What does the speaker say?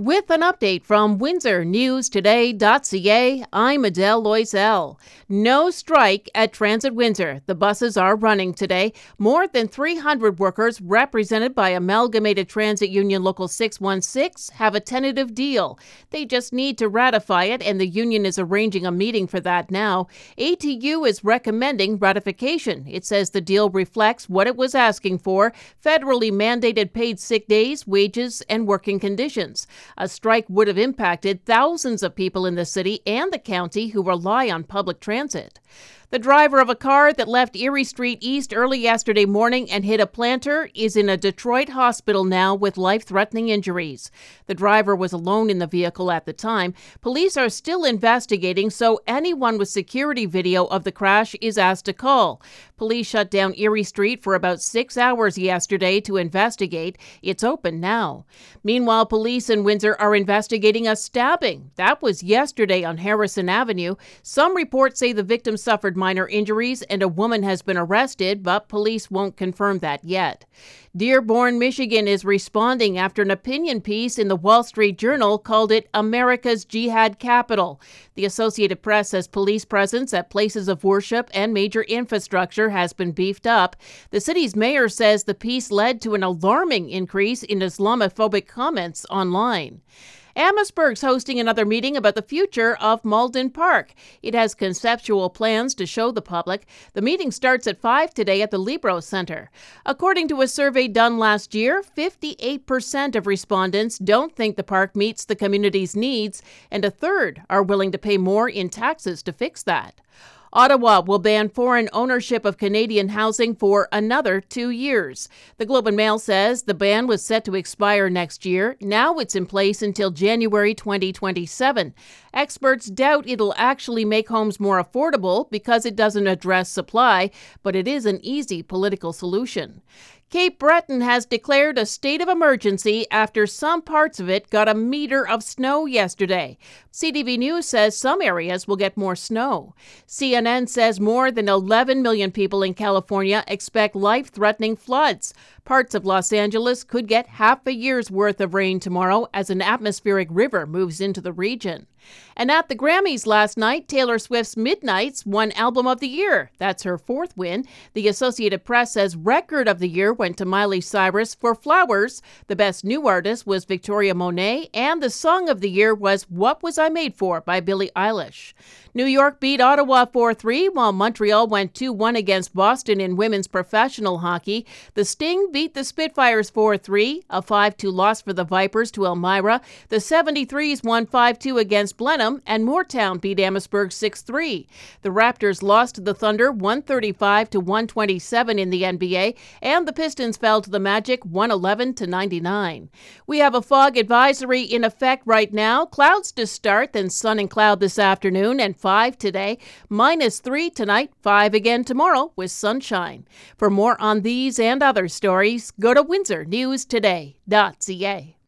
With an update from WindsorNewsToday.ca, I'm Adele Loisel. No strike at Transit Windsor. The buses are running today. More than 300 workers, represented by Amalgamated Transit Union Local 616, have a tentative deal. They just need to ratify it, and the union is arranging a meeting for that now. ATU is recommending ratification. It says the deal reflects what it was asking for federally mandated paid sick days, wages, and working conditions. A strike would have impacted thousands of people in the city and the county who rely on public transit. The driver of a car that left Erie Street East early yesterday morning and hit a planter is in a Detroit hospital now with life threatening injuries. The driver was alone in the vehicle at the time. Police are still investigating, so anyone with security video of the crash is asked to call. Police shut down Erie Street for about six hours yesterday to investigate. It's open now. Meanwhile, police in Windsor are investigating a stabbing. That was yesterday on Harrison Avenue. Some reports say the victim suffered minor injuries and a woman has been arrested, but police won't confirm that yet. Dearborn, Michigan is responding after an opinion piece in the Wall Street Journal called it America's Jihad Capital. The Associated Press says police presence at places of worship and major infrastructure has been beefed up. The city's mayor says the piece led to an alarming increase in Islamophobic comments online. Amherstburg's hosting another meeting about the future of Malden Park. It has conceptual plans to show the public. The meeting starts at 5 today at the Libro Center. According to a survey done last year, 58% of respondents don't think the park meets the community's needs, and a third are willing to pay more in taxes to fix that. Ottawa will ban foreign ownership of Canadian housing for another two years. The Globe and Mail says the ban was set to expire next year. Now it's in place until January 2027. Experts doubt it'll actually make homes more affordable because it doesn't address supply, but it is an easy political solution. Cape Breton has declared a state of emergency after some parts of it got a meter of snow yesterday. CTV News says some areas will get more snow. CNN says more than 11 million people in California expect life threatening floods. Parts of Los Angeles could get half a year's worth of rain tomorrow as an atmospheric river moves into the region. And at the Grammys last night, Taylor Swift's Midnights won Album of the Year. That's her fourth win. The Associated Press says Record of the Year went to Miley Cyrus for Flowers. The Best New Artist was Victoria Monet. And the Song of the Year was What Was I Made For by Billie Eilish. New York beat Ottawa 4 3, while Montreal went 2 1 against Boston in women's professional hockey. The Sting beat the Spitfires 4 3, a 5 2 loss for the Vipers to Elmira. The 73s won 5 2 against Blenheim, and Mooretown beat Amherstburg 6 3. The Raptors lost to the Thunder 135 to 127 in the NBA, and the Pistons fell to the Magic 111 to 99. We have a fog advisory in effect right now. Clouds to start, then sun and cloud this afternoon, and 5 today, minus 3 tonight, 5 again tomorrow with sunshine. For more on these and other stories, go to windsornewstoday.ca.